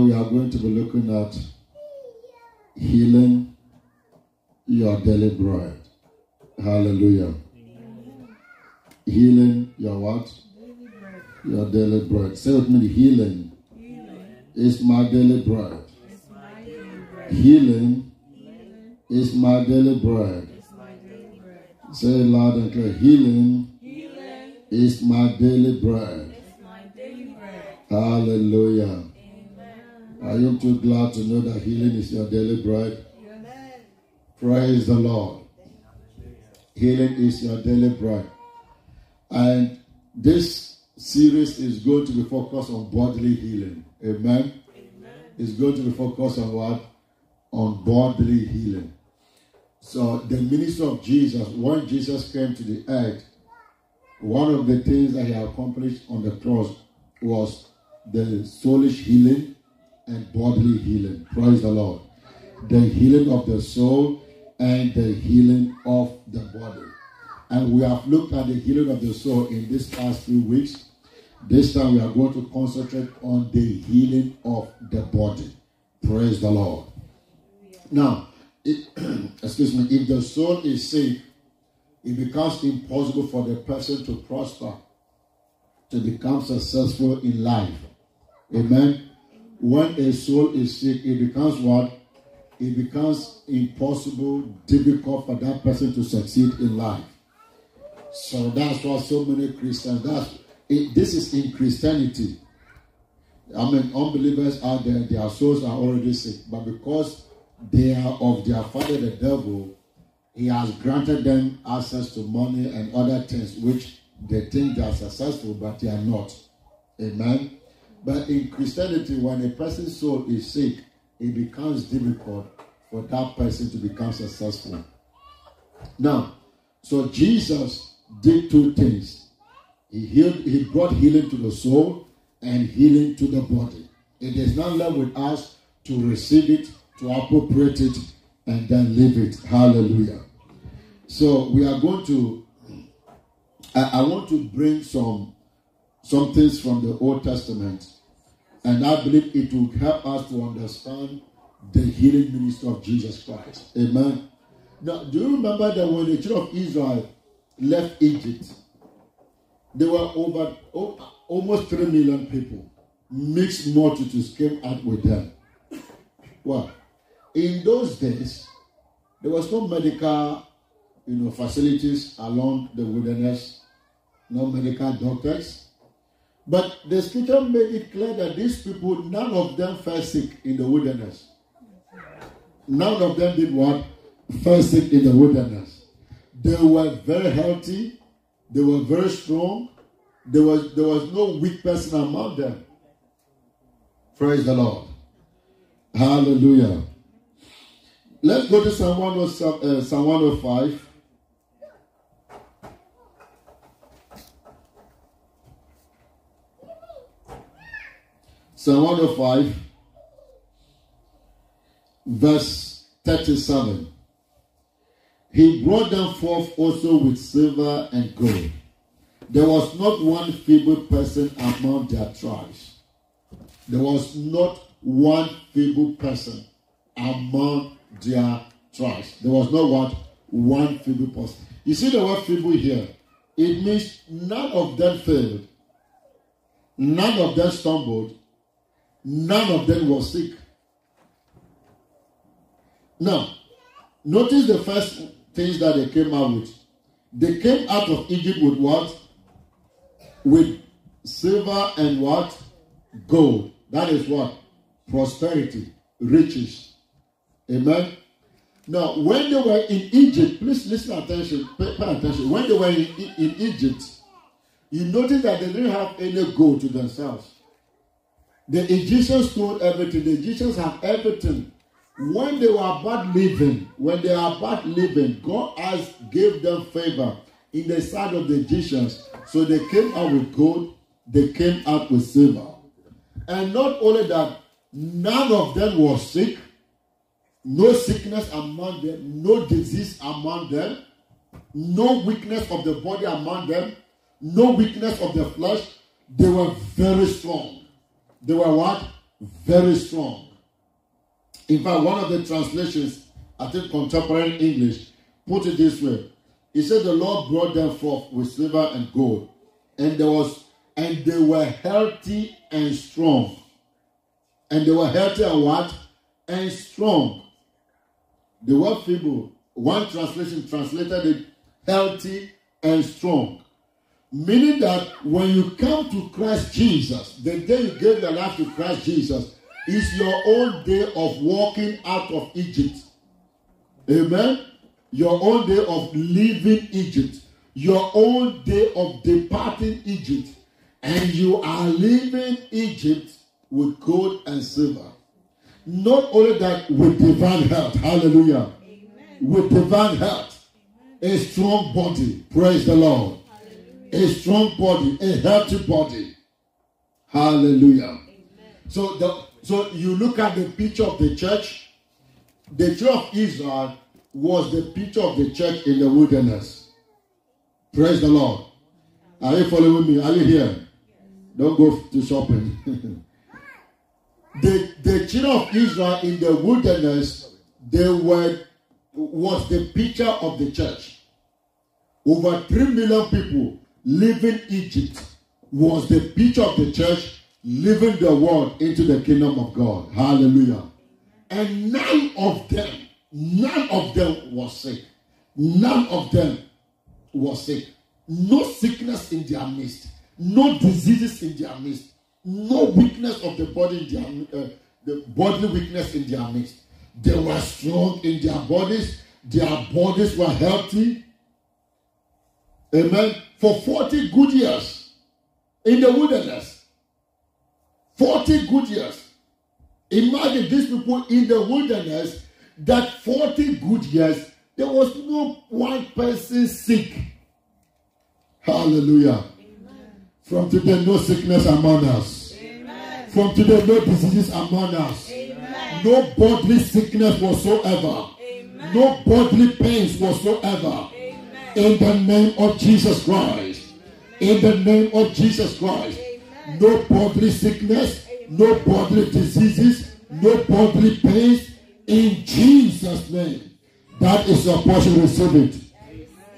We are going to be looking at healing your daily bread. Hallelujah. Healing your what? Your daily bread. Say with me, healing, is my daily bread. Healing is my daily bread. Say it loud and clear. Healing, is my daily bread. Hallelujah. Are you too glad to know that healing is your daily bread? Praise the Lord. Healing is your daily bread. And this series is going to be focused on bodily healing. Amen. Amen. It's going to be focused on what? On bodily healing. So the ministry of Jesus, when Jesus came to the earth, one of the things that he accomplished on the cross was the soulish healing and bodily healing. Praise the Lord. The healing of the soul and the healing of the body. And we have looked at the healing of the soul in these past few weeks. This time we are going to concentrate on the healing of the body. Praise the Lord. Now, it, excuse me, if the soul is sick, it becomes impossible for the person to prosper, to become successful in life. Amen. When a soul is sick, it becomes what? It becomes impossible, difficult for that person to succeed in life. So that's why so many Christians, that's, it, this is in Christianity. I mean, unbelievers out there, their souls are already sick. But because they are of their father, the devil, he has granted them access to money and other things which they think they are successful, but they are not. Amen. But in Christianity, when a person's soul is sick, it becomes difficult for that person to become successful. Now, so Jesus did two things. He healed, he brought healing to the soul and healing to the body. It is not left with us to receive it, to appropriate it, and then leave it. Hallelujah. So we are going to I, I want to bring some some things from the Old Testament, and I believe it will help us to understand the healing ministry of Jesus Christ. Amen. Now, do you remember that when the children of Israel left Egypt, there were over oh, almost three million people. Mixed multitudes came out with them. Well, in those days, there was no medical, you know, facilities along the wilderness, no medical doctors. But the scripture made it clear that these people, none of them fell sick in the wilderness. None of them did what? Fell sick in the wilderness. They were very healthy. They were very strong. There was, there was no weak person among them. Praise the Lord. Hallelujah. Let's go to Psalm 105. Psalm 105. Verse 37. He brought them forth also with silver and gold. There was not one feeble person among their tribes. There was not one feeble person among their tribes. There was not what one feeble person. You see the word feeble here. It means none of them failed. None of them stumbled. None of them was sick. Now, notice the first things that they came out with. They came out of Egypt with what? With silver and what? Gold. That is what? Prosperity, riches. Amen. Now, when they were in Egypt, please listen attention, pay, pay attention. When they were in, in Egypt, you notice that they didn't have any gold to themselves. The Egyptians stole everything. The Egyptians have everything. When they were about living, when they are about living, God has gave them favor in the sight of the Egyptians. So they came out with gold, they came out with silver. And not only that, none of them was sick, no sickness among them, no disease among them, no weakness of the body among them, no weakness of the flesh. They were very strong. They were what? very strong. In fact, one of the translations, I think contemporary English, put it this way. He said the Lord brought them forth with silver and gold, and there was and they were healthy and strong. And they were healthy and what? And strong. They were feeble. One translation translated it healthy and strong. Meaning that when you come to Christ Jesus, the day you gave your life to Christ Jesus is your own day of walking out of Egypt. Amen. Your own day of leaving Egypt. Your own day of departing Egypt. And you are leaving Egypt with gold and silver. Not only that, with divine health. Hallelujah. Amen. With divine health. Amen. A strong body. Praise the Lord a strong body, a healthy body. Hallelujah. Amen. So the so you look at the picture of the church. The church of Israel was the picture of the church in the wilderness. Praise the Lord. Are you following me? Are you here? Don't go to shopping. the the children of Israel in the wilderness, they were was the picture of the church. Over three million people leaving Egypt was the picture of the church leaving the world into the kingdom of God. Hallelujah. And none of them, none of them was sick. None of them was sick. No sickness in their midst. No diseases in their midst. No weakness of the body in their uh, the bodily weakness in their midst. They were strong in their bodies. Their bodies were healthy. Amen. For 40 good years in the wilderness. 40 good years. Imagine these people in the wilderness that 40 good years, there was no one person sick. Hallelujah. Amen. From today, no sickness among us. Amen. From today, no diseases among us. Amen. No bodily sickness whatsoever. No bodily pains whatsoever in the name of Jesus Christ. In the name of Jesus Christ. No bodily sickness, no bodily diseases, no bodily pains. In Jesus' name. That is your portion. Receive it.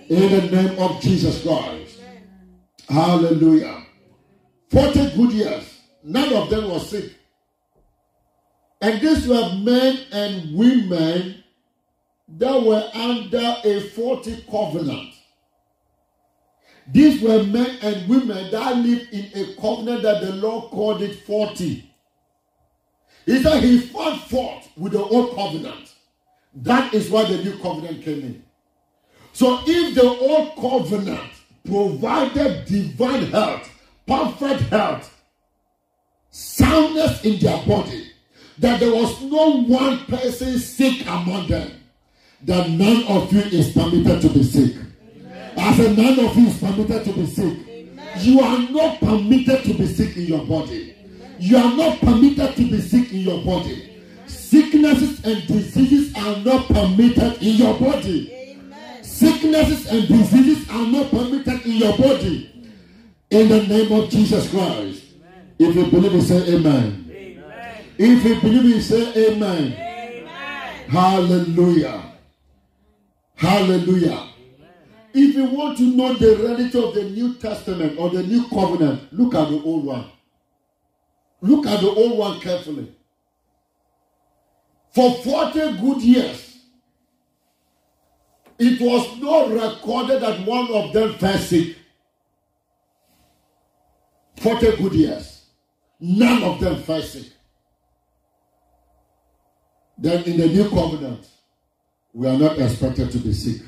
In the name of Jesus Christ. Hallelujah. 40 good years. None of them was sick. And these were men and women that were under a 40 covenant. These were men and women that lived in a covenant that the Lord called it 40. He said he fought forth with the old covenant. That is why the new covenant came in. So if the old covenant provided divine health, perfect health, soundness in their body, that there was no one person sick among them that none of you is permitted to be sick. As a none of you is permitted to be sick. You are not permitted to be sick in your body. You are not permitted to be sick in your body. Sicknesses and diseases are not permitted in your body. Sicknesses and diseases are not permitted in your body. In the name of Jesus Christ. If you believe it, say amen. amen. If you believe it, say amen. amen. Hallelujah. Hallelujah. If you want to know the reality of the New Testament or the New Covenant, look at the old one. Look at the old one carefully. For 40 good years, it was not recorded that one of them fell sick. 40 good years. None of them fell sick. Then in the new covenant, we are not expected to be sick.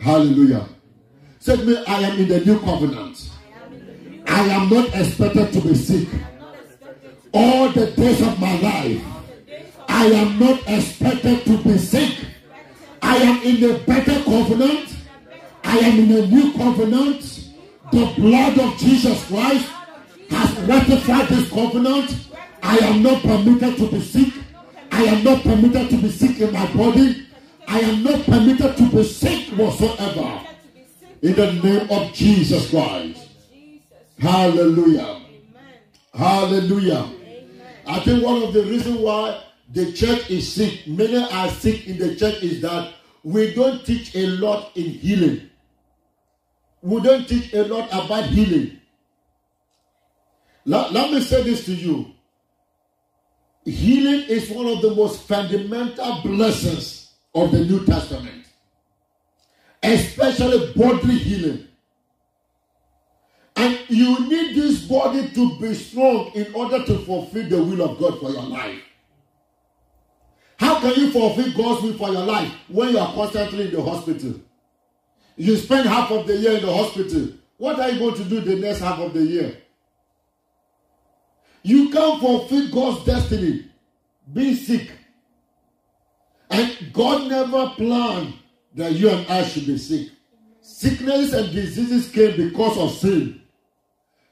Hallelujah. Say me, I am in the new covenant. I am not expected to be sick. All the days of my life, I am not expected to be sick. I am in the better covenant. I am in a new covenant. The blood of Jesus Christ has ratified this covenant. I am not permitted to be sick. I am not permitted to be sick in my body. I am not permitted to be sick whatsoever. In the name of Jesus Christ. Hallelujah. Hallelujah. I think one of the reasons why the church is sick, many are sick in the church, is that we don't teach a lot in healing. We don't teach a lot about healing. Let, let me say this to you. Healing is one of the most fundamental blessings of the New Testament, especially bodily healing. And you need this body to be strong in order to fulfill the will of God for your life. How can you fulfill God's will for your life when you are constantly in the hospital? You spend half of the year in the hospital. What are you going to do the next half of the year? You can't fulfill God's destiny being sick. And God never planned that you and I should be sick. Sickness and diseases came because of sin.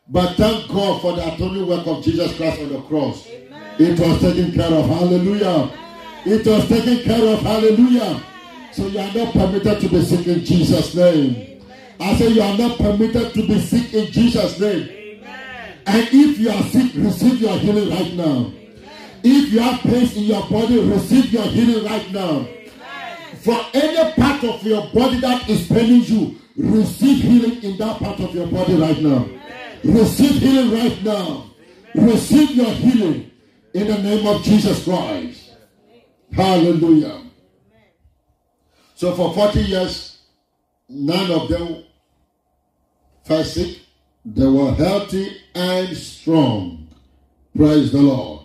But thank God for the atoning work of Jesus Christ on the cross. Amen. It was taken care of. Hallelujah. Amen. It was taken care of. Hallelujah. So you are not permitted to be sick in Jesus' name. Amen. I say you are not permitted to be sick in Jesus' name. And if you are sick, receive your healing right now. If you have pain in your body, receive your healing right now. For any part of your body that is paining you, receive healing in that part of your body right now. Receive healing right now. Receive your healing in the name of Jesus Christ. Hallelujah. So for 40 years, none of them fell sick. They were healthy and strong. Praise the Lord.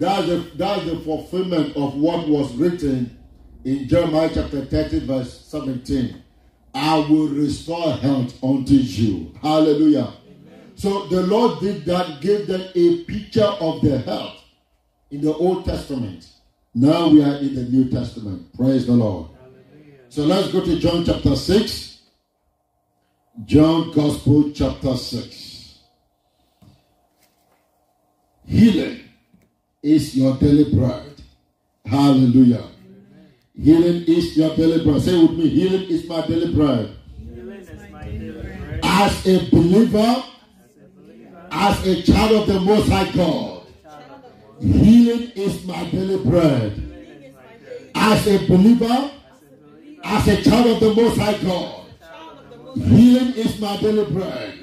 That's the, that's the fulfillment of what was written in Jeremiah chapter 30, verse 17. I will restore health unto you. Hallelujah. So the Lord did that, gave them a picture of their health in the Old Testament. Now we are in the New Testament. Praise the Lord. So let's go to John chapter 6. John Gospel chapter 6. Healing is your daily bread. Hallelujah. Healing is your daily bread. Say with me, healing is my daily bread. As a believer, as a child of the Most High God, healing is my daily bread. As a believer, as a child of the Most High God, healing is my daily bread.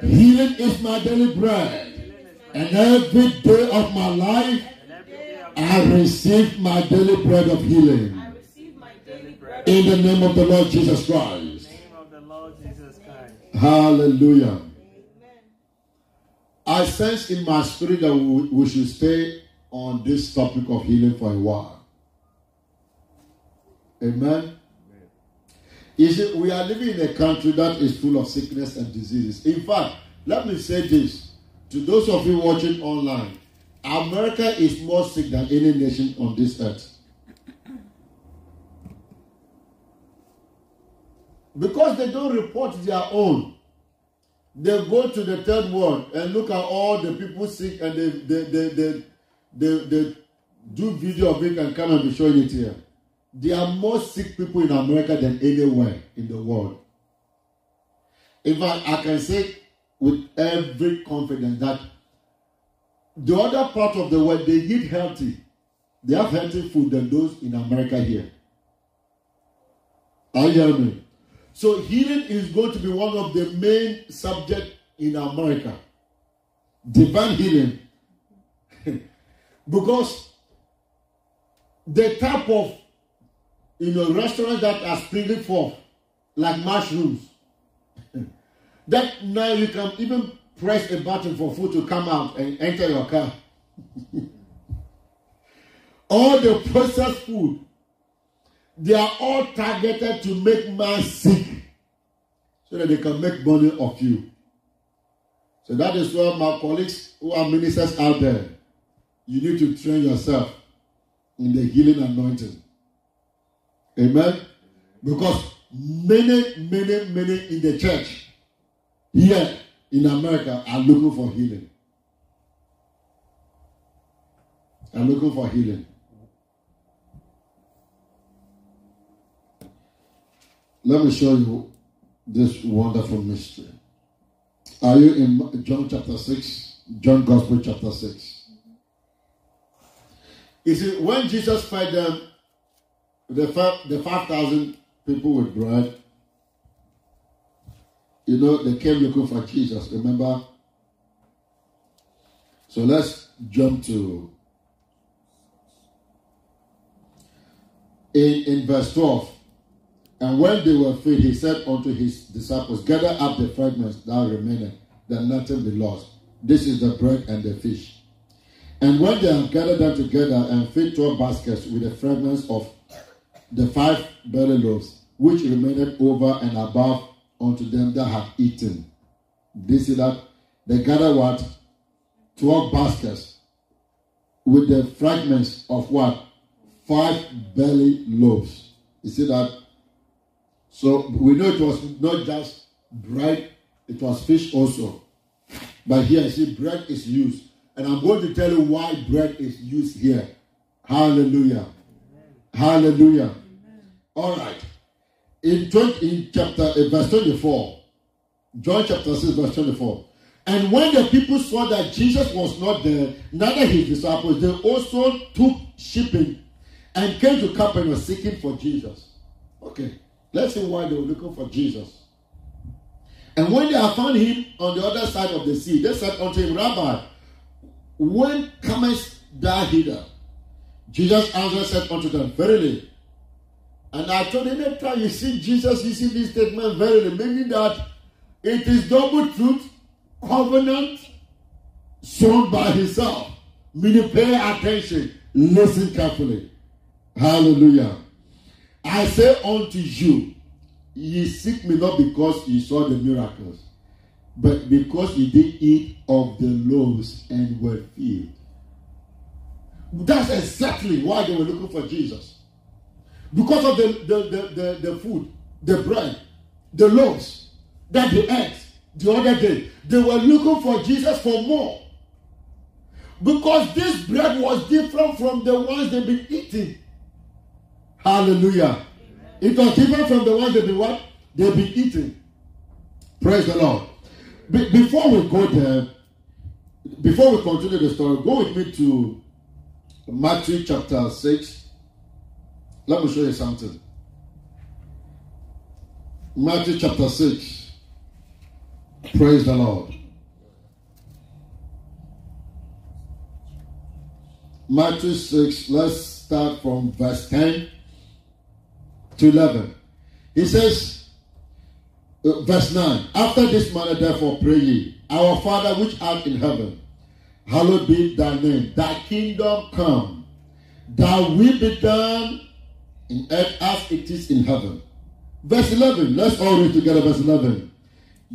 Healing is my daily bread. And every day of my life, I receive my daily bread of healing. In the name of the Lord Jesus Christ. Hallelujah. I sense in my spirit that we, should stay on this topic of healing for a while. Amen. You see, we are living in a country that is full of sickness and diseases. In fact, let me say this to those of you watching online, America is more sick than any nation on this earth. Because they don't report their own. They go to the third world and look at all the people sick and they, they, they, they, they, they do video of it and come and be showing it here. There are more sick people in America than anywhere in the world. In fact, I can say with every confidence that the other part of the world they eat healthy. They have healthy food than those in America here. Are you hearing me? So healing is going to be one of the main subject in America. Divine healing. because the type of you know restaurants that are springing forth like mushrooms that now you can even press a button for food to come out and enter your car. all the processed food, they are all targeted to make man sick so that they can make money off you. So that is why my colleagues who are ministers out there, you need to train yourself in the healing anointing. Amen. Because many, many, many in the church here in America are looking for healing. Are looking for healing. Let me show you this wonderful mystery. Are you in John chapter 6? John Gospel chapter 6. You see, when Jesus fed them, the five, the 5,000 people with bread, you know, they came looking for Jesus, remember? So let's jump to in, in verse 12. And when they were filled, he said unto his disciples, Gather up the fragments that remain, that nothing be lost. This is the bread and the fish. And when they have gathered them together and filled twelve baskets with the fragments of the five barley loaves, which remained over and above unto them that had eaten. This is that they gathered what? Twelve baskets with the fragments of what? Five barley loaves. You see that? So we know it was not just bread, it was fish also. But here, you see, bread is used. And I'm going to tell you why bread is used here. Hallelujah. Hallelujah. All right. In, 20, in chapter in verse 24, John chapter 6, verse 24. And when the people saw that Jesus was not there, neither his disciples, they also took shipping and came to Capernaum seeking for Jesus. Okay, let's see why they were looking for Jesus. And when they had found him on the other side of the sea, they said unto him, Rabbi, when comest thou hither? Jesus answered said unto them, Verily. And I told him, anytime you see Jesus, see this statement, verily, meaning that it is double truth, covenant, shown by himself. Meaning, pay attention, listen carefully. Hallelujah. I say unto you, Ye seek me not because ye saw the miracles, but because ye did eat of the loaves and were filled. That's exactly why they were looking for Jesus. Because of the, the, the, the, food, the bread, the loaves that they ate the other day. They were looking for Jesus for more. Because this bread was different from the ones they've been eating. Hallelujah. It was different from the ones they've been what? They've been eating. Praise the Lord. Be- before we go there, before we continue the story, go with me to Matthew chapter 6. Let me show you something. Matthew chapter 6. Praise the Lord. Matthew 6, let's start from verse 10 to 11. He says, uh, verse 9, After this manner, therefore, pray ye, Our Father which art in heaven, hallowed be thy name. Thy kingdom come. Thy will be done in earth as it is in heaven. Verse 11, let's all read together. Verse 11.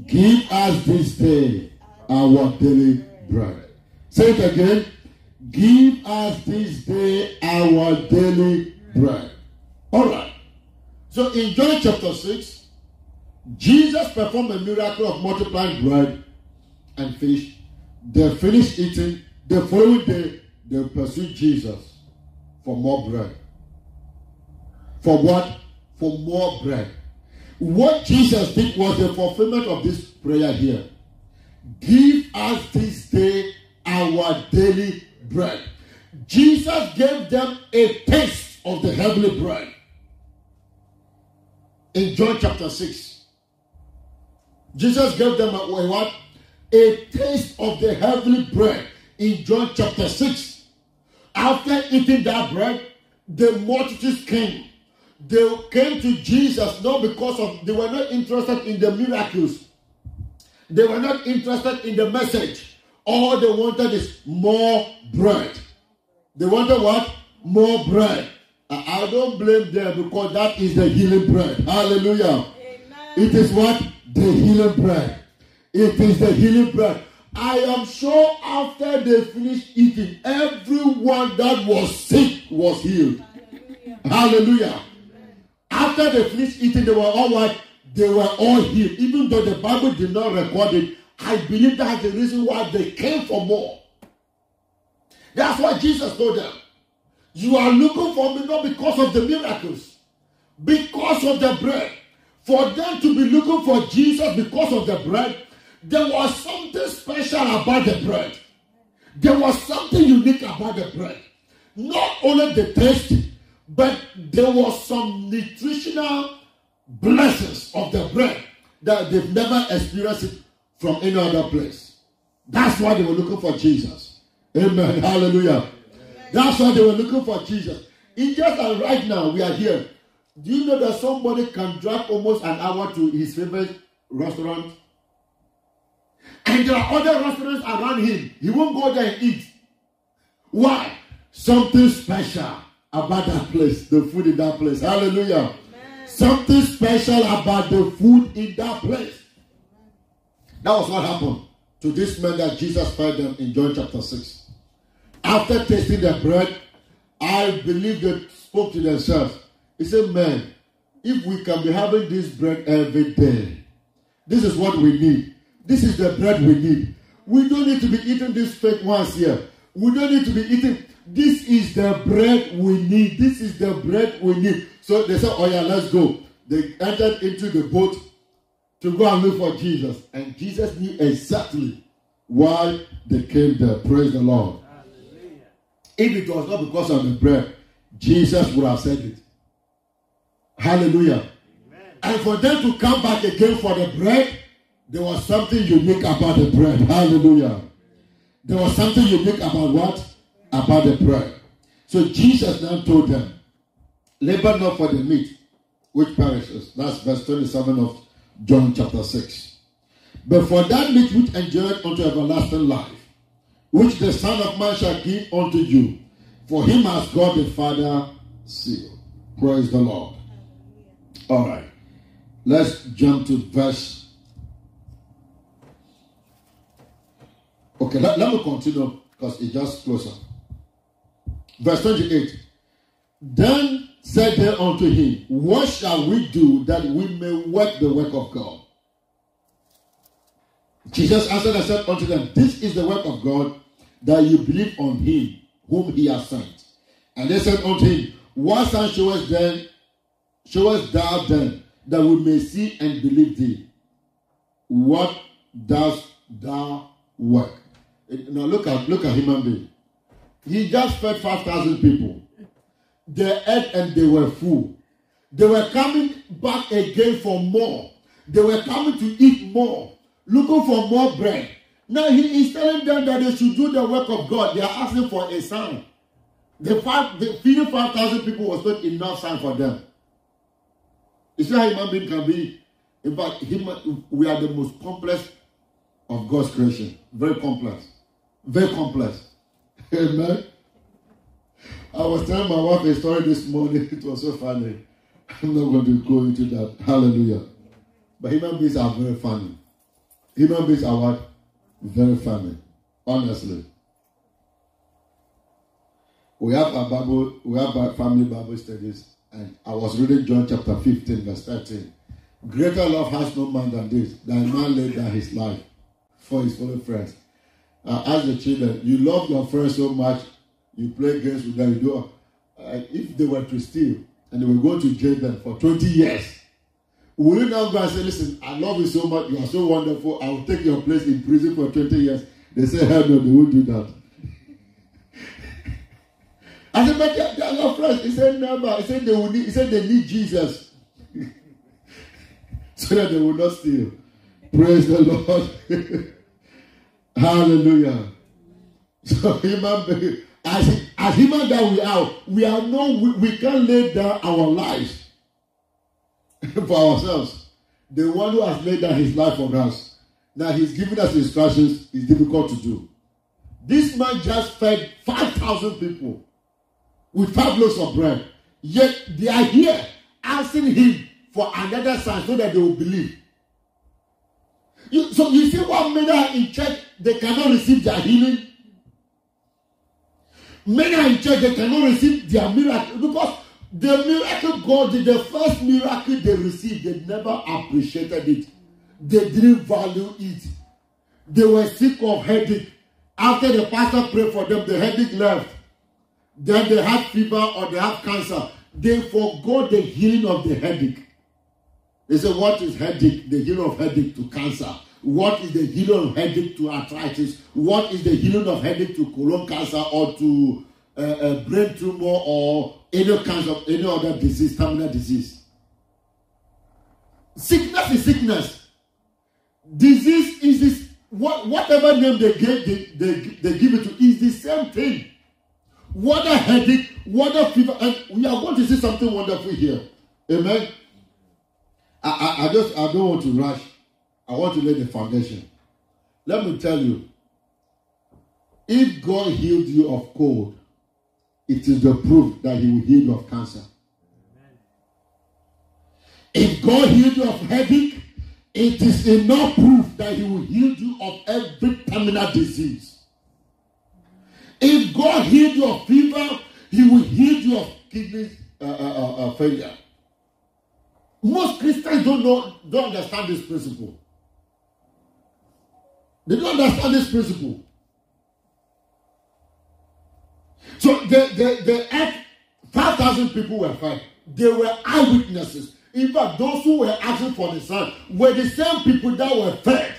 Give us this day our daily bread. Say it again. Give us this day our daily bread. All right. So in John chapter 6, Jesus performed a miracle of multiplying bread and fish. They finished eating. The following day, they pursued Jesus for more bread. For what? For more bread. What Jesus did was the fulfillment of this prayer here. Give us this day our daily bread. Jesus gave them a taste of the heavenly bread in John chapter 6. Jesus gave them a, a what? A taste of the heavenly bread in John chapter 6. After eating that bread, the multitudes came. They came to Jesus not because of they were not interested in the miracles. They were not interested in the message. All they wanted is more bread. They wanted what? More bread. I don't blame them because that is the healing bread. Hallelujah. Amen. It is what? The healing bread. It is the healing bread. I am sure after they finished eating, everyone that was sick was healed. Hallelujah. Hallelujah. After they finished eating, they were all what? They were all healed. Even though the Bible did not record it, I believe that's the reason why they came for more. That's what Jesus told them. You are looking for me not because of the miracles, because of the bread. For them to be looking for Jesus because of the bread, there was something special about the bread. There was something unique about the bread. not only the taste, but there was some nutritional blessings of the bread that they've never experienced it from any other place. That's why they were looking for Jesus. Amen. Hallelujah. That's why they were looking for Jesus. It's just right now we are here. Do you know that somebody can drive almost an hour to his favorite restaurant? And there are other restaurants around him. He won't go there and eat. Why? Something special about that place, the food in that place. Hallelujah. Amen. Something special about the food in that place. That was what happened to this man that Jesus fed them in John chapter 6. After tasting the bread, I believe they spoke to themselves. He said, Man, if we can be having this bread every day, this is what we need. This is the bread we need. We don't need to be eating these fake ones here. We don't need to be eating. This is the bread we need. This is the bread we need. So they said, Oh, yeah, let's go. They entered into the boat to go and look for Jesus. And Jesus knew exactly why they came there. Praise the Lord. Hallelujah. If it was not because of the bread, Jesus would have said it. Hallelujah. Amen. And for them to come back again for the bread, there was something unique about the bread. Hallelujah. There was something unique about what? About the bread. So Jesus now told them, labor not for the meat which perishes. That's verse 27 of John chapter 6. But for that meat which endureth unto everlasting life, which the Son of Man shall give unto you, for him has God the Father sealed. Praise the Lord. All right. Let's jump to verse Okay, let, let me continue because it just closer. Verse 28. Then said they unto him, What shall we do that we may work the work of God? Jesus answered and said unto them, This is the work of God, that you believe on him whom he has sent. And they said unto him, What sign showest then, showest thou then, that we may see and believe thee? What dost thou work? Now look at look at human being. He just fed five thousand people. They ate and they were full. They were coming back again for more. They were coming to eat more, looking for more bread. Now he is telling them that they should do the work of God. They are asking for a sign. The five, the feeding five thousand people was not enough sign for them. You see how human being can be. In fact, human, we are the most complex of God's creation. Very complex. Very complex. Amen. I was telling my wife a story this morning. It was so funny. I'm not going to go into that. Hallelujah. But human beings are very funny. Human beings are what? Very funny. Honestly. We have a Bible, we have a family Bible studies, and I was reading John chapter 15, verse 13. Greater love has no man than this, that a man laid down his life for his fellow friends uh, ask the children, you love your friends so much, you play games with them, you do. Uh, if they were to steal and they were going to jail them for 20 years, would you now go and say, listen, I love you so much, you are so wonderful, I will take your place in prison for 20 years? They say, hell no, they won't do that. I said, but they are your friends. He said, never. He said, they will need, he said, they need Jesus. so that they will not steal. Praise the Lord. Hallelujah. So human as, as human that we are, we are no, we, we can't lay down our lives for ourselves. The one who has laid down his life for us, now he's giving us instructions, is difficult to do. This man just fed 5,000 people with five loaves of bread. Yet they are here asking him for another sign so that they will believe. You, so you see what many are in church, they cannot receive their healing. Many are in church, they cannot receive their miracle because the miracle God did, the first miracle they received, they never appreciated it. They didn't value it. They were sick of headache. After the pastor prayed for them, the headache left. Then they had fever or they had cancer. They forgot the healing of the headache. They say, What is headache? The healing of headache to cancer. What is the healing of headache to arthritis? What is the healing of headache to colon cancer or to a, a brain tumor or any kinds of any other disease, terminal disease. Sickness is sickness. Disease is this what whatever name they give they, they, they give it to is the same thing. What a headache, what a fever, and we are going to see something wonderful here. Amen. I, I, I just I don't want to rush. I want to lay the foundation. Let me tell you, if God healed you of cold, it is the proof that He will heal you of cancer. If God healed you of headache, it is enough proof that He will heal you of every terminal disease. If God healed you of fever, He will heal you of kidney uh, uh, uh, uh, failure. Most Christians don't know, don't understand this principle. They don't understand this principle. So the the the earth, five thousand people were fed. They were eyewitnesses. In fact, those who were asking for the sign were the same people that were fed.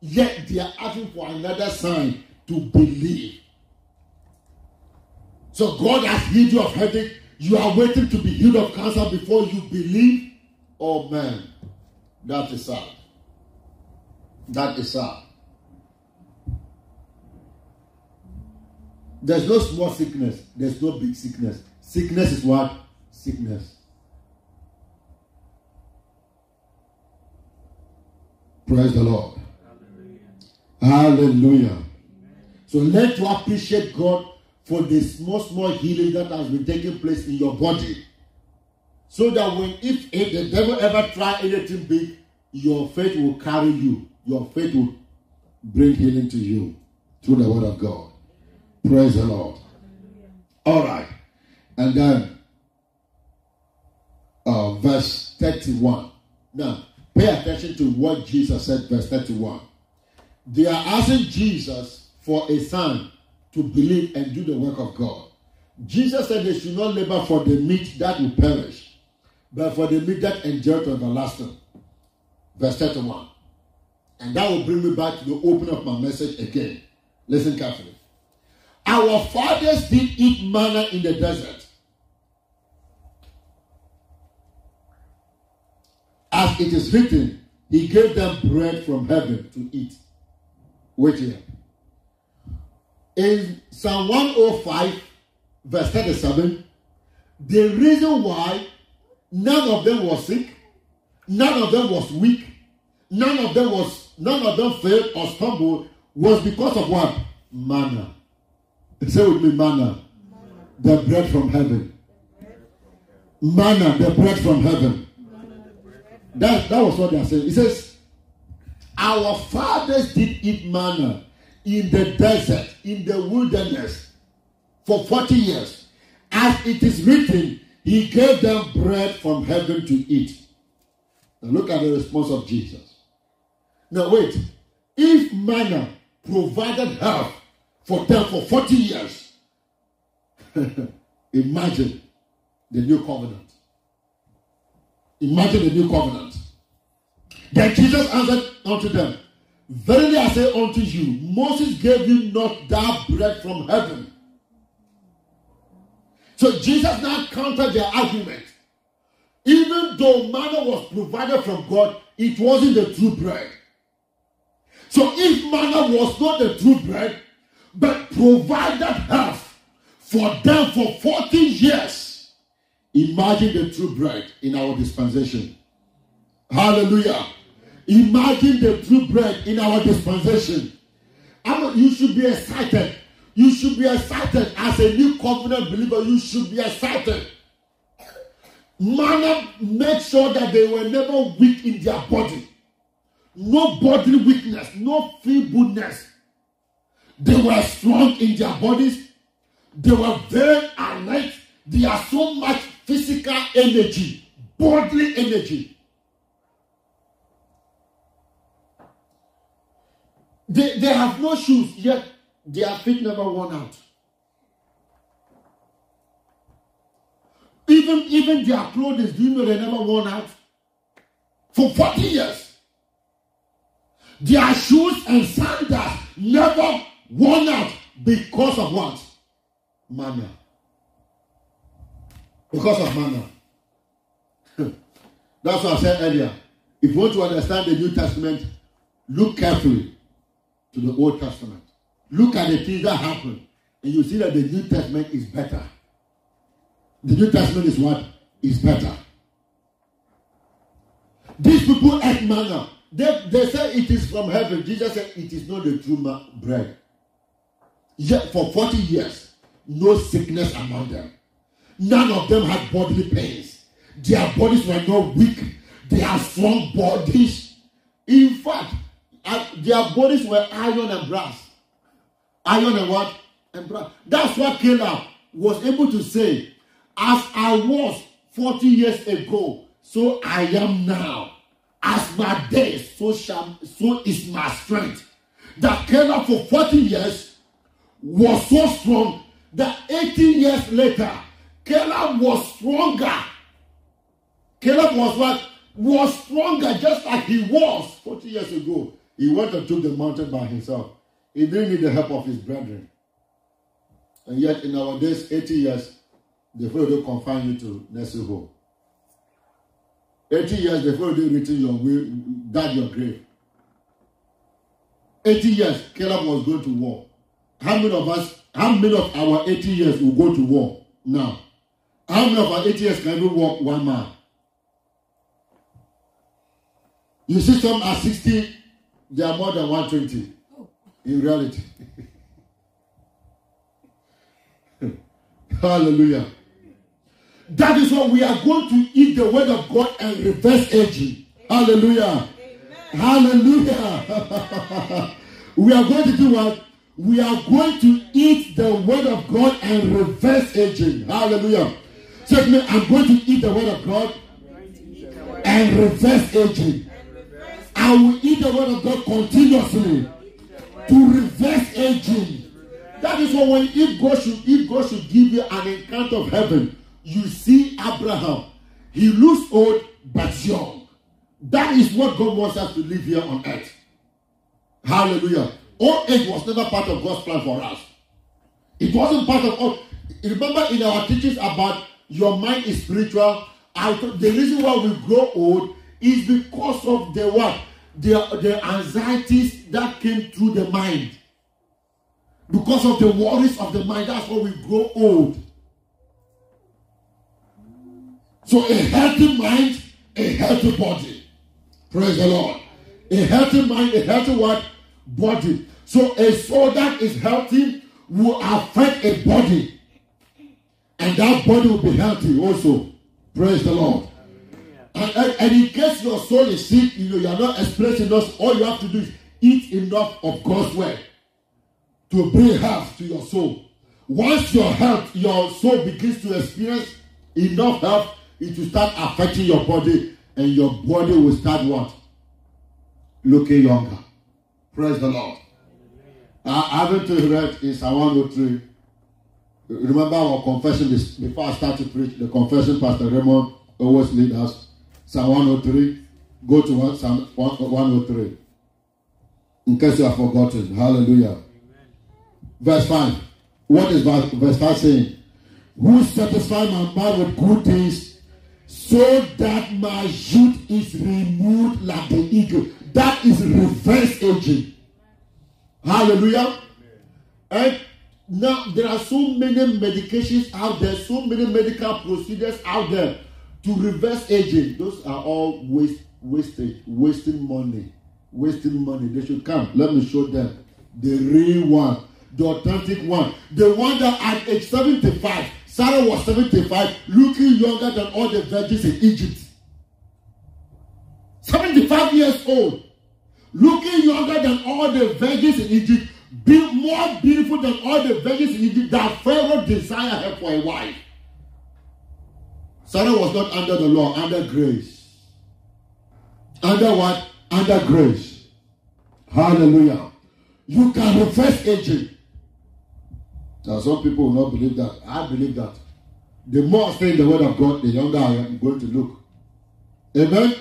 Yet they are asking for another sign to believe. So God has healed you of headache. You are waiting to be healed of cancer before you believe. Oh man, that is sad. That is sad. There's no small sickness. There's no big sickness. Sickness is what? Sickness. Praise the Lord. Hallelujah. Hallelujah. So let you appreciate God for the small, small healing that has been taking place in your body. So that when if, if the devil ever try anything big, your faith will carry you. Your faith will bring healing to you through the word of God. Praise the Lord. All right. And then uh, verse 31. Now, pay attention to what Jesus said, verse 31. They are asking Jesus for a sign to believe and do the work of God. Jesus said they should not labor for the meat that will perish, but for the meat that endures to everlasting. Verse 31. And that will bring me back to the opening of my message again. Listen carefully. Our fathers did eat manna in the desert. As it is written, he gave them bread from heaven to eat. Wait here in Psalm 105, verse 37, the reason why none of them was sick, none of them was weak, none of them was none of them failed or stumbled was because of what? Manna. Say with me, manna. The bread from heaven. Manna, the bread from heaven. That, that was what they are saying. It says, Our fathers did eat manna in the desert, in the wilderness, for 40 years. As it is written, he gave them bread from heaven to eat. Now look at the response of Jesus. Now wait, if manna provided health for them for 40 years, imagine the new covenant. Imagine the new covenant. Then Jesus answered unto them, Verily I say unto you, Moses gave you not that bread from heaven. So Jesus now countered their argument. Even though manna was provided from God, it wasn't the true bread. So if manna was not the true bread, but provided health for them for 40 years, imagine the true bread in our dispensation. Hallelujah. Imagine the true bread in our dispensation. I you should be excited. You should be excited as a new covenant believer. You should be excited. Manna make sure that they were never weak in their body. No bodily weakness, no feebleness. They were strong in their bodies. They were very alert. They are so much physical energy, bodily energy. They, they have no shoes, yet their feet never worn out. Even, even their clothes, do you know they never worn out? For 40 years. Their shoes and sandals never worn out because of what? manna. Because of manna. That's what I said earlier. If you want to understand the New Testament, look carefully to the Old Testament. Look at the things that happened, and you see that the New Testament is better. The New Testament is what? Is better. These people ate manna. They, they say it is from heaven. Jesus said it is not the true bread. Yet for 40 years, no sickness among them. None of them had bodily pains. Their bodies were not weak. They have strong bodies. In fact, uh, their bodies were iron and brass. Iron and what? And brass. That's what Caleb was able to say. As I was 40 years ago, so I am now. As my days, so shall so is my strength. That Caleb for 40 years was so strong that 18 years later, Caleb was stronger. Caleb was what? Was stronger just like he was 40 years ago. He went and took the mountain by himself. He didn't need the help of his brethren. And yet, in our days, 80 years, the will confine you to nursing home. 80 years before they written your will, dug your grave. 80 years, Caleb was going to war. How many of us, how many of our 80 years will go to war now? How many of our 80 years can even walk one mile? You see some at 60, they are more than 120 in reality. Hallelujah. That is what we are going to eat the word of God and reverse aging. Hallelujah. Hallelujah. we are going to do what? We are going to eat the word of God and reverse aging. Hallelujah. Say me, I'm going to eat the word of God and reverse aging. I will eat the word of God continuously to reverse aging. That is why when if God should if God should give you an encounter of heaven, you see Abraham. He looks old but young. That is what God wants us to live here on earth. Hallelujah. Old age was never part of God's plan for us. It wasn't part of all. Remember in our teachings about your mind is spiritual. The reason why we grow old is because of the what? The, the anxieties that came through the mind. Because of the worries of the mind. That's why we grow old. So a healthy mind, a healthy body. Praise the Lord. A healthy mind, a healthy what? Body. So a soul that is healthy will affect a body. And that body will be healthy also. Praise the Lord. And, and, and, in case your soul is sick, you know, you are not expressing us, all you have to do is eat enough of God's word to bring health to your soul. Once your health, your soul begins to experience enough health, it will start affecting your body, and your body will start what? Looking younger. Praise the Lord. I haven't read in Psalm 103. Remember our confession before I start to preach, the confession Pastor Raymond always lead us. Psalm 103. Go to one, Psalm 103. In case you have forgotten. Hallelujah. Amen. Verse 5. What is verse, verse 5 saying? Who satisfy my mind with good things so that my youth is renewed like the eagle. That is reverse aging. Hallelujah. And now there are so many medications out there, so many medical procedures out there to reverse aging. Those are all waste, wastage, wasting money, wasting money. They should come. Let me show them the real one, the authentic one, the one that at age 75, Sarah was 75, looking younger than all the virgins in Egypt. 75 years old looking younger than all the virgins in Egypt, be more beautiful than all the virgins in Egypt that Pharaoh desired her for a wife. Sarah was not under the law, under grace. Under what? Under grace. Hallelujah. You can reverse aging. Now, some people will not believe that. I believe that. The more I stay in the word of God, the younger I am going to look. Amen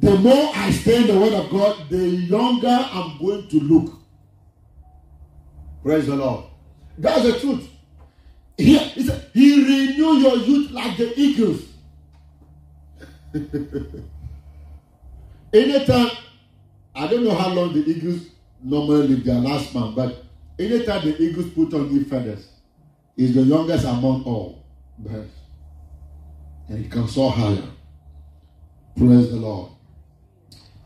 the more I stay in the word of God, the younger I'm going to look. Praise the Lord. That's the truth. He, he, said, he renew your youth like the eagles. Anytime, I don't know how long the eagles normally live their last man, but anytime the eagles put on new feathers, is the youngest among all birds. And he can soar higher. Praise the Lord.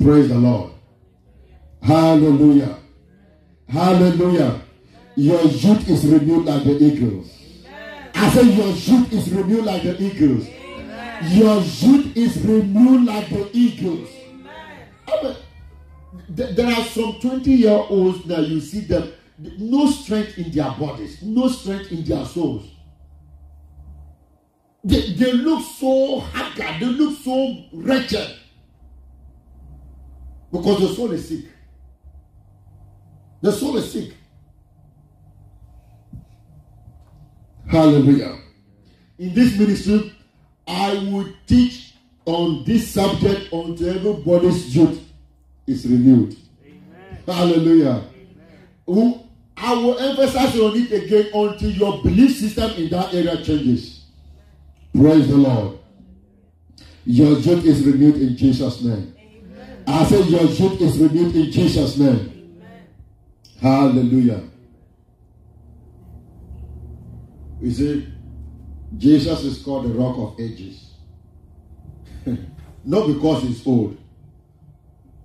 Praise the Lord. Hallelujah. Hallelujah. Your youth is renewed like the eagles. I say your youth is renewed like the eagles. Your youth is renewed like the eagles. Amen. There are some 20 year olds that you see them, no strength in their bodies, no strength in their souls. They, they look so haggard, they look so wretched because the soul is sick. The soul is sick. Hallelujah. In this ministry, I will teach on this subject until everybody's youth is renewed. Amen. Hallelujah. Amen. I will emphasize on it again until your belief system in that area changes. Praise the Lord. Your youth is renewed in Jesus' name. Amen. I say your youth is renewed in Jesus' name. Hallelujah. You see, Jesus is called the rock of ages. Not because he's old,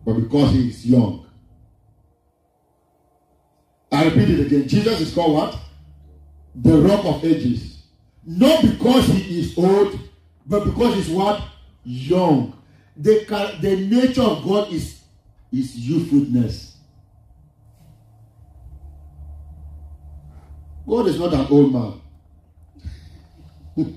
but because he is young. I repeat it again. Jesus is called what? The rock of ages. Not because he is old, but because he's what? Young. The, the nature of God is, is youthfulness. God is not an old man.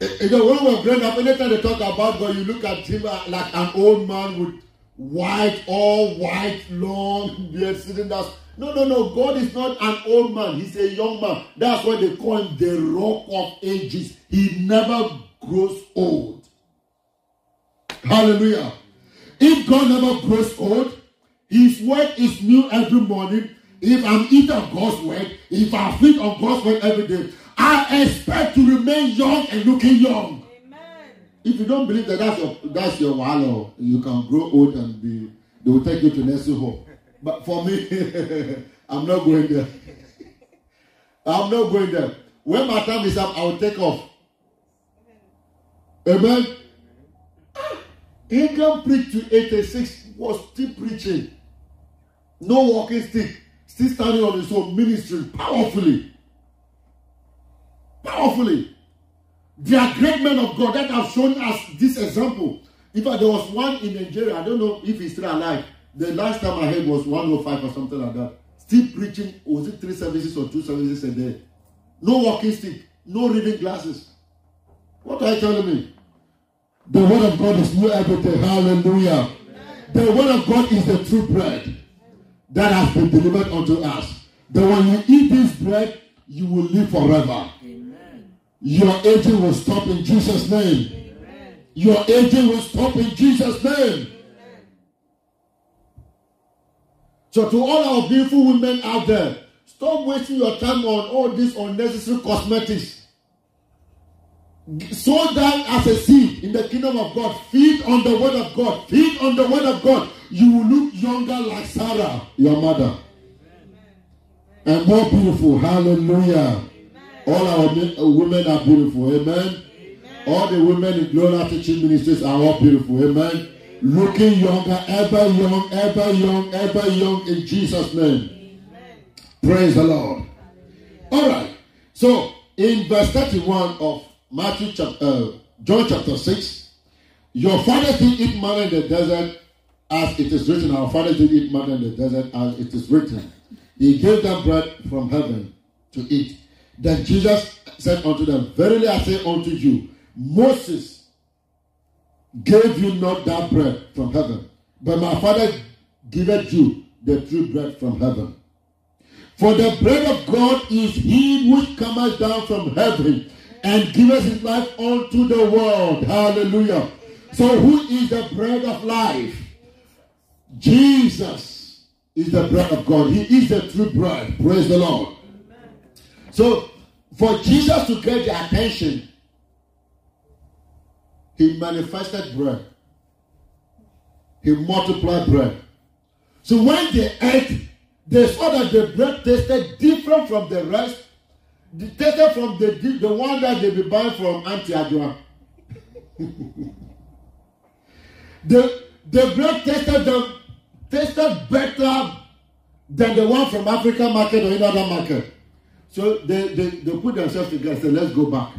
Eh, you know, when we're growing up, anytime they talk about God, you look at him uh, like an old man with white, all white, long beard sitting down. No, no, no. God is not an old man. He's a young man. That's why they call him the rock of ages. He never grows old. Hallelujah. If God never grows old, his word is new every morning. If I'm eating God's word, if I feed on God's word every day, I expect to remain young and looking young. Amen. If you don't believe that that's your that's your wallow, you can grow old and be they will take you to nursing home. But for me, I'm not going there. I'm not going there. When my time is up, I will take off. Amen. Hagin preached to 86, was still preaching. No walking stick, still standing on his own, ministry powerfully powerfully. They are great men of God that have shown us this example. In fact, there was one in Nigeria. I don't know if he's still alive. The last time I heard was 105 or something like that. Still preaching, was it three services or two services a day? No walking stick, no reading glasses. What are you telling me? The word of God is new every day. Hallelujah. The word of God is the true bread that has been delivered unto us. That when you eat this bread, you will live forever. Your aging will stop in Jesus' name. Amen. Your aging will stop in Jesus' name. Amen. So, to all our beautiful women out there, stop wasting your time on all these unnecessary cosmetics. Sow that as a seed in the kingdom of God. Feed on the word of God. Feed on the word of God. You will look younger like Sarah, your mother, Amen. and more beautiful. Hallelujah. All our men, uh, women are beautiful. Amen. Amen. All the women in Global Teaching Ministries are all beautiful. Amen. Amen. Looking younger, ever young, ever young, ever young in Jesus' name. Amen. Praise the Lord. All right. So, in verse 31 of Matthew chapter, uh, John chapter 6, your fathers did eat manna in the desert as it is written. Our fathers did eat manna in the desert as it is written. He gave them bread from heaven to eat. Then Jesus said unto them, Verily I say unto you, Moses gave you not that bread from heaven, but my Father giveth you the true bread from heaven. For the bread of God is he which cometh down from heaven and giveth his life unto the world. Hallelujah. So who is the bread of life? Jesus is the bread of God. He is the true bread. Praise the Lord. So, for Jesus to get their attention, he manifested bread. He multiplied bread. So when they ate, they saw that the bread tasted different from the rest. It tasted from the, the one that they be buying from Auntie Adwa. the, the bread tasted, the, tasted better than the one from African market or any other market. So they, they, they put themselves together and said, let's go back.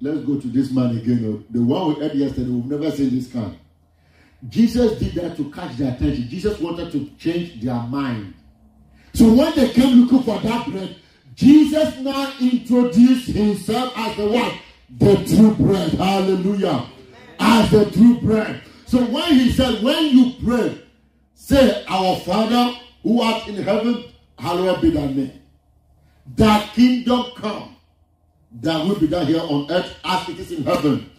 Let's go to this man again. Oh, the one we had yesterday, we've never seen this kind. Jesus did that to catch their attention. Jesus wanted to change their mind. So when they came looking for that bread, Jesus now introduced himself as the one, the true bread. Hallelujah. As the true bread. So when he said, when you pray, say, Our Father who art in heaven, hallowed be thy name. Thy kingdom come, that will be done here on earth as it is in heaven.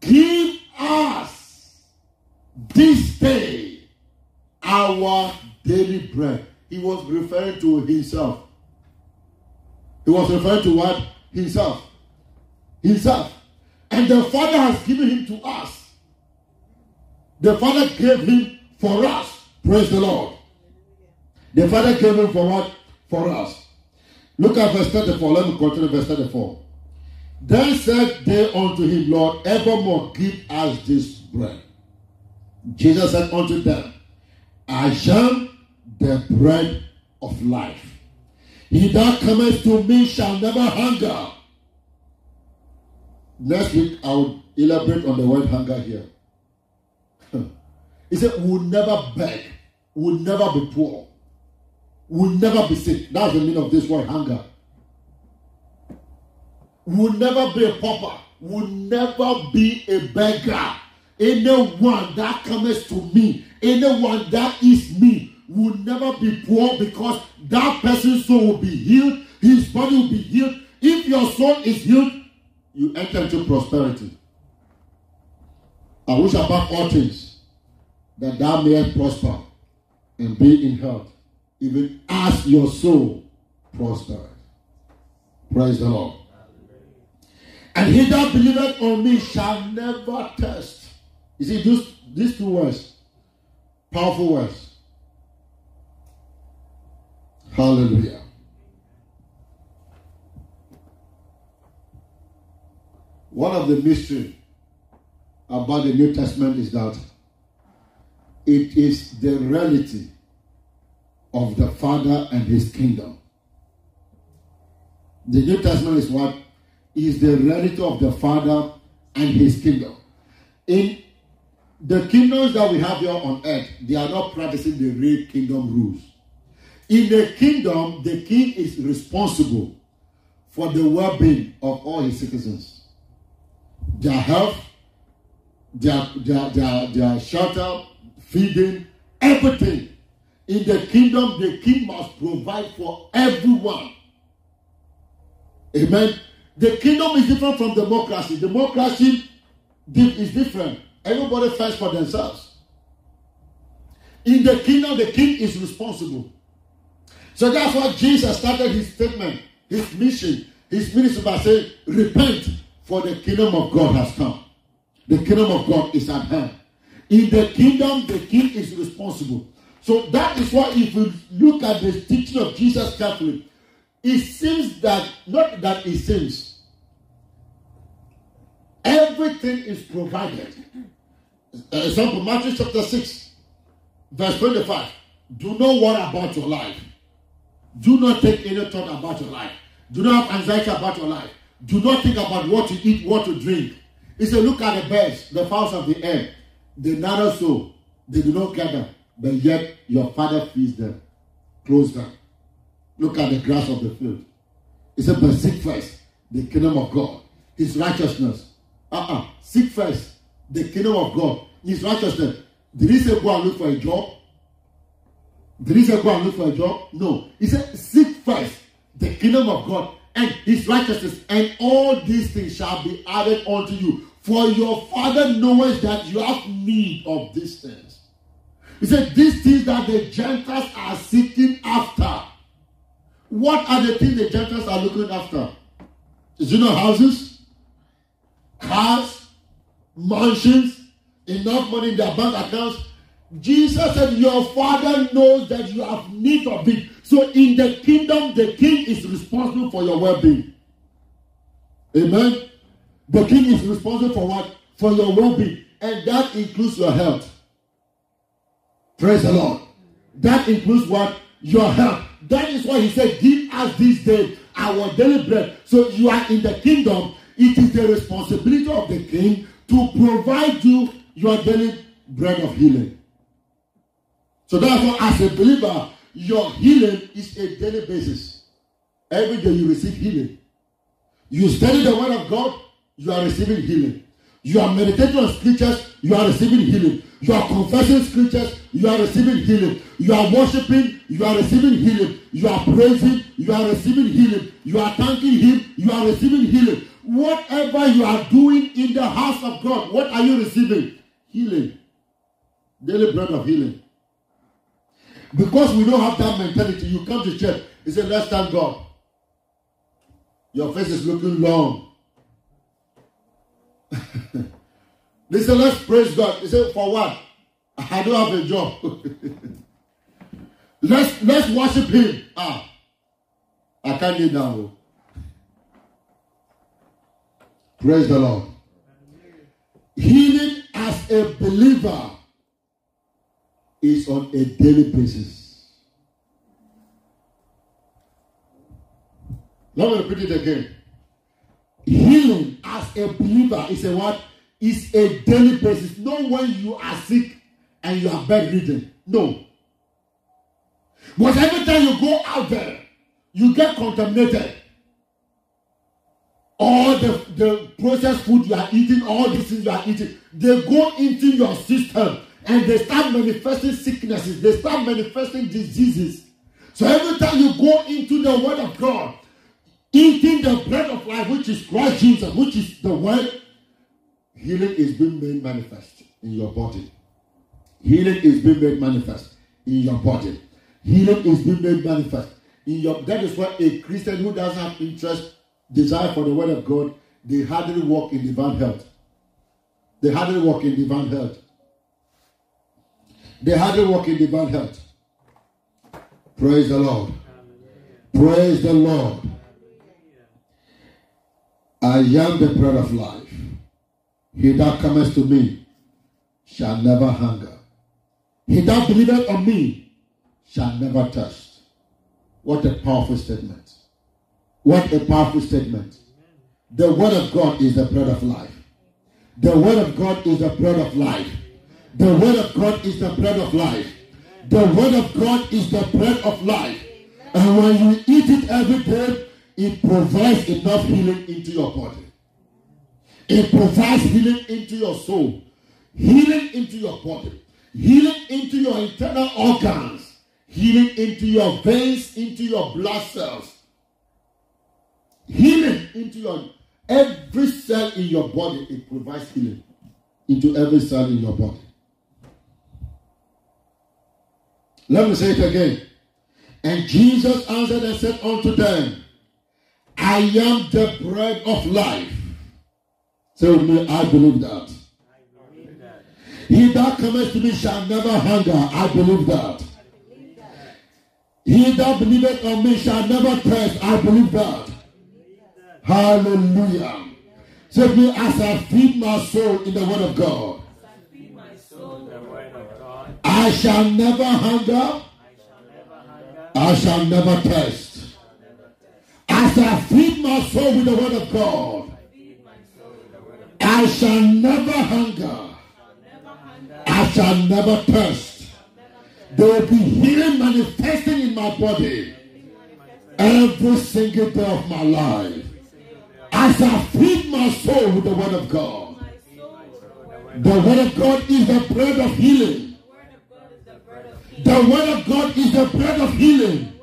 Give us this day our daily bread. He was referring to himself. He was referring to what? Himself. Himself. And the Father has given him to us. The Father gave him for us. Praise the Lord. The Father gave him for what? For us. Look at verse 34. Let me continue verse 34. Then said they unto him, Lord, evermore give us this bread. Jesus said unto them, I am the bread of life. He that cometh to me shall never hunger. Next week, I will elaborate on the word hunger here. he said, We'll never beg, we'll never be poor, we'll never be sick. That's the meaning of this word hunger. We'll never be a pauper, we'll never be a beggar. Anyone that comes to me, anyone that is me, will never be poor because that person's soul will be healed, his body will be healed. If your soul is healed, you enter into prosperity. I wish above all things that thou mayest prosper and be in health, even as your soul prospers. Praise the Lord. And he that believeth on me shall never thirst. You see, these, these two words, powerful words. Hallelujah. One of the mysteries about the New Testament is that it is the reality of the Father and his kingdom. The New Testament is what is the reality of the Father and his kingdom. In the kingdoms that we have here on earth, they are not practicing the real kingdom rules. In the kingdom, the king is responsible for the well being of all his citizens. Their health, their, their, their, their shelter, feeding, everything. In the kingdom, the king must provide for everyone. Amen. The kingdom is different from democracy. Democracy is different. Everybody fights for themselves. In the kingdom, the king is responsible. So that's why Jesus started his statement, his mission, his ministry by saying, Repent, for the kingdom of God has come. The kingdom of God is at hand. In the kingdom, the king is responsible. So that is why, if you look at the teaching of Jesus carefully, it seems that, not that it seems, everything is provided. Uh, example, Matthew chapter 6, verse 25. Do not worry about your life. Do not take any thought about your life. Do not have anxiety about your life. Do not think about what to eat, what to drink. He said, Look at the birds, the fowls of the air. They neither sow, they do not gather, but yet your father feeds them. Close them. Look at the grass of the field. He said, But seek first the kingdom of God, his righteousness. Uh-uh. Seek first the kingdom of God, his righteousness. Did he say go and look for a job? Did he say go and look for a job? No. He said, Seek first the kingdom of God and his righteousness, and all these things shall be added unto you. For your father knows that you have need of these things. He said, These things that the Gentiles are seeking after, What are the things the Gentiles are looking after? Is it not houses, cars, mansions, enough money in their bank accounts? Jesus said, Your father knows that you have need of it. So in the kingdom, the king is responsible for your well-being. Amen. The king is responsible for what? For your well-being. And that includes your health. Praise the Lord. That includes what? Your health. That is why he said, Give us this day our daily bread. So you are in the kingdom. It is the responsibility of the king to provide you your daily bread of healing. So therefore, as a believer, your healing is a daily basis. Every day you receive healing. You study the word of God, you are receiving healing. You are meditating on scriptures, you are receiving healing. You are confessing scriptures, you are receiving healing. You are worshiping, you are receiving healing. You are praising, you are receiving healing. You are thanking Him, you are receiving healing. Whatever you are doing in the house of God, what are you receiving? Healing. Daily bread of healing. Because we don't have that mentality, you come to church, you say, Let's thank God. Your face is looking long. they Let's praise God. They say, For what? I don't have a job. let's let's worship him. Ah, I can't kneel down. Praise the Lord. Healing as a believer is on a daily basis. Let me repeat it again. Healing as a believer is a what? Is a daily basis. Not when you are sick and you are bedridden. No. But every time you go out there, you get contaminated. All the, the processed food you are eating, all these things you are eating, they go into your system and they start manifesting sicknesses, they start manifesting diseases. So every time you go into the Word of God, eating the bread of life, which is Christ Jesus, which is the Word, healing is being made manifest in your body. Healing is being made manifest in your body. Healing is being made manifest in your. That is why a Christian who doesn't have interest, desire for the Word of God, they hardly walk in divine health. They hardly walk in divine health. They hardly walk in divine health. Praise the Lord. Praise the Lord. I am the bread of life. He that cometh to me shall never hunger. He that believeth on me shall never thirst. What a powerful statement. What a powerful statement. The word of God is the bread of life. The word of God is the bread of life. The word of God is the bread of life. The word of God is the bread of life. And when you eat it every day, it provides enough healing into your body. It provides healing into your soul, healing into your body, healing into your internal organs, healing into your veins, into your blood cells, healing into your every cell in your body. It provides healing into every cell in your body. Let me say it again. And Jesus answered and said unto them, I am the bread of life. Say with me, I believe that. He that cometh to me shall never hunger. I believe that. He that believeth on me shall never thirst. I believe that. Hallelujah. Say me, as I feed my soul in the word of God. I shall never hunger. I shall never thirst. As I feed my soul with the word of God, I shall never hunger. I shall never thirst. There will be healing manifesting in my body every single day of my life. As I feed my soul with the word of God, the word of God is the bread of healing. The word of God is the bread of healing.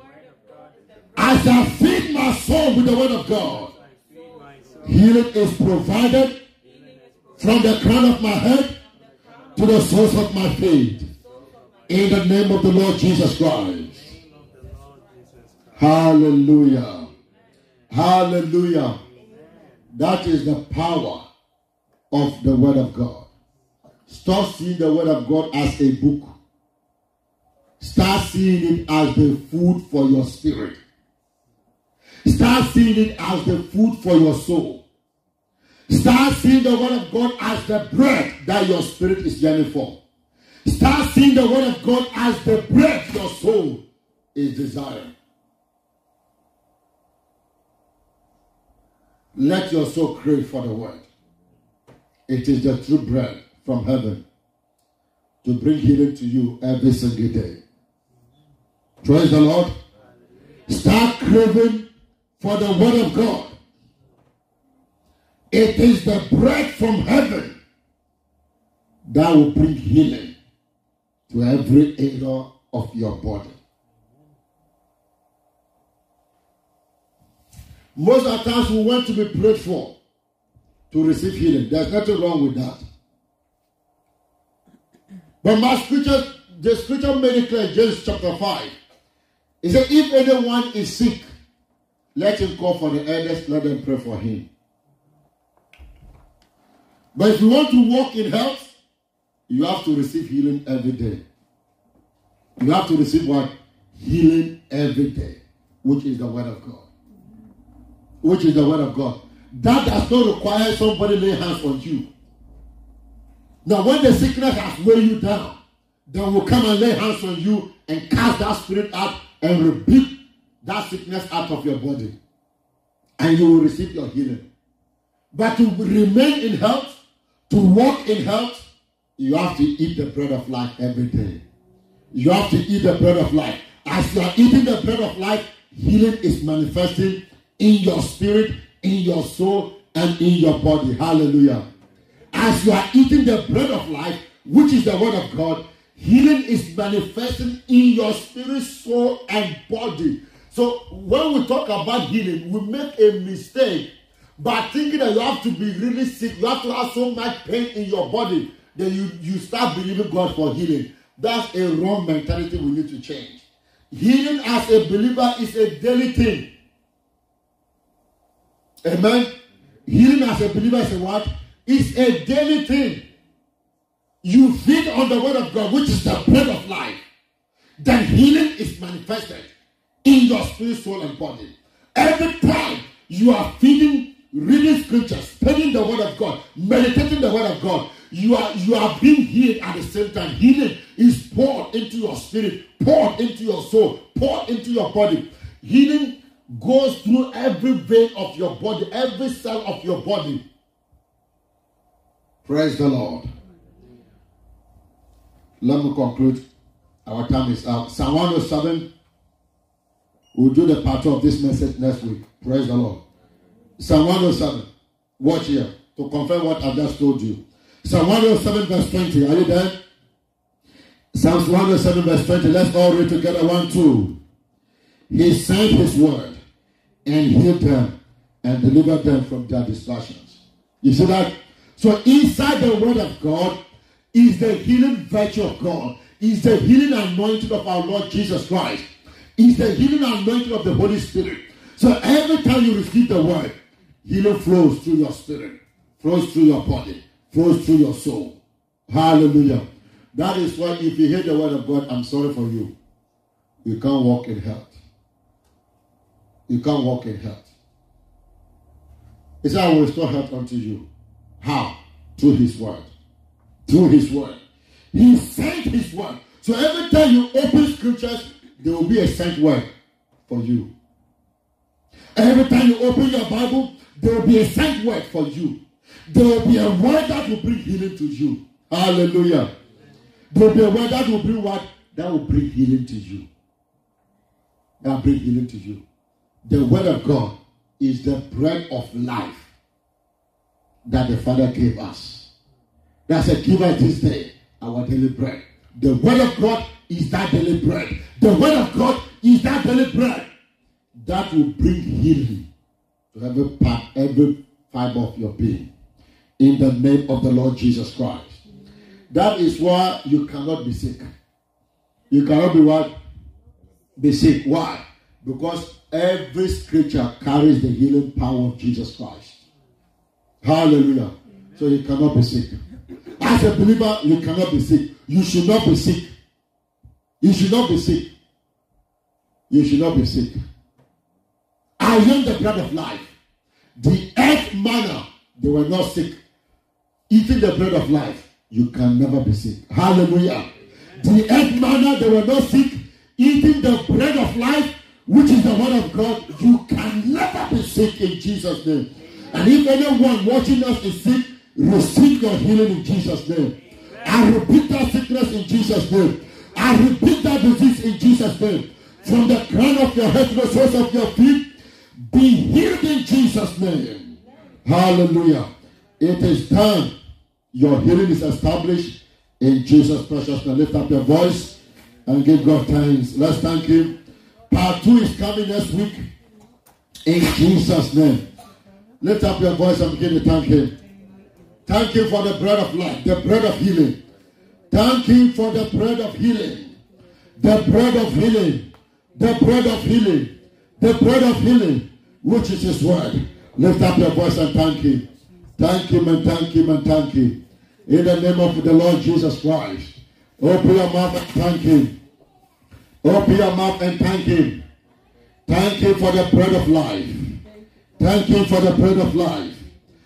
As shall feed my soul with the word of God, healing is provided from the crown of my head to the source of my feet. In the name of the Lord Jesus Christ. Hallelujah. Hallelujah. That is the power of the Word of God. Stop seeing the Word of God as a book. Start seeing it as the food for your spirit. Start seeing it as the food for your soul. Start seeing the Word of God as the bread that your spirit is yearning for. Start seeing the Word of God as the bread your soul is desiring. Let your soul crave for the Word. It is the true bread from heaven to bring healing to you every single day. Praise the Lord. Start craving for the Word of God. It is the bread from heaven that will bring healing to every area of your body. Most of the times we want to be prayed for to receive healing. There's nothing wrong with that. But my scripture, the scripture made it clear, James chapter 5. He said, If anyone is sick, let him call for the elders, let them pray for him. But if you want to walk in health, you have to receive healing every day. You have to receive what? Healing every day, which is the word of God. Which is the word of God. That does not require somebody lay hands on you. Now, when the sickness has weighed you down, then will come and lay hands on you and cast that spirit out and rebuke that sickness out of your body. And you will receive your healing. But to remain in health, to walk in health, you have to eat the bread of life every day. You have to eat the bread of life. As you are eating the bread of life, healing is manifesting in your spirit, in your soul, and in your body. Hallelujah. As you are eating the bread of life, which is the word of God, healing is manifesting in your spirit, soul, and body. So when we talk about healing, we make a mistake by thinking that you have to be really sick, you have to have so much pain in your body, then you, you start believing God for healing. That's a wrong mentality we need to change. Healing as a believer is a daily thing. Amen. Healing as a believer is a what? It's a daily thing. You feed on the word of God, which is the bread of life. Then healing is manifested in your spirit, soul, and body. Every time you are feeding, reading scriptures, studying the word of God, meditating the word of God, you are you are being healed at the same time. Healing is poured into your spirit, poured into your soul, poured into your body. Healing goes through every vein of your body, every cell of your body. Praise the Lord. Let me conclude. Our time is up. Psalm 107. We'll do the part of this message next week. Praise the Lord. Psalm 107. Watch here to confirm what I've just told you. Psalm 107, verse 20. Are you there? Psalms 107, verse 20. Let's all read together. One, two. He sent his word and healed them and delivered them from their distractions. You see that? So inside the word of God is the healing virtue of God, is the healing anointing of our Lord Jesus Christ, is the healing anointing of the Holy Spirit. So every time you receive the word, healing flows through your spirit, flows through your body, flows through your soul. Hallelujah. That is why if you hear the word of God, I'm sorry for you. You can't walk in health. You can't walk in health. He said, I will restore health unto you. How? Through his word. Through his word. He sent his word. So every time you open scriptures, there will be a sent word for you. Every time you open your Bible, there will be a sent word for you. There will be a word that will bring healing to you. Hallelujah. There will be a word that will bring what? That will bring healing to you. That will bring healing to you. The word of God is the bread of life that the Father gave us. That's a give us this day our daily bread. The word of God is that daily bread. The word of God is that daily bread that will bring healing to every part, every fiber of your being. In the name of the Lord Jesus Christ. That is why you cannot be sick. You cannot be what? Be sick. Why? Because every scripture carries the healing power of Jesus Christ. Hallelujah. So you cannot be sick. As a believer, you cannot be sick. You should not be sick. You should not be sick. You should not be sick. I am the bread of life. The earth manna, they were not sick. Eating the bread of life, you can never be sick. Hallelujah. The earth manna, they were not sick. Eating the bread of life, which is the word of God, you can never be sick in Jesus' name. And if anyone watching us is sick, receive your healing in Jesus' name. I repeat that sickness in Jesus' name. I repeat that disease in Jesus' name. From the crown of your head to the soles of your feet, be healed in Jesus' name. Hallelujah. It is done. Your healing is established in Jesus' precious name. Lift up your voice and give God thanks. Let's thank Him. Part two is coming next week in Jesus' name. Lift up your voice and begin to thank Him. Thank Him for the bread of life, the bread of healing. Thank Him for the bread of healing. The bread of healing. The bread of healing. The bread of healing, which is His word. Lift up your voice and thank Him. Thank Him and thank Him and thank Him. In the name of the Lord Jesus Christ. Open your mouth and thank Him. Open your mouth and thank Him. Thank Him for the bread of life. Thank Him for the bread of life.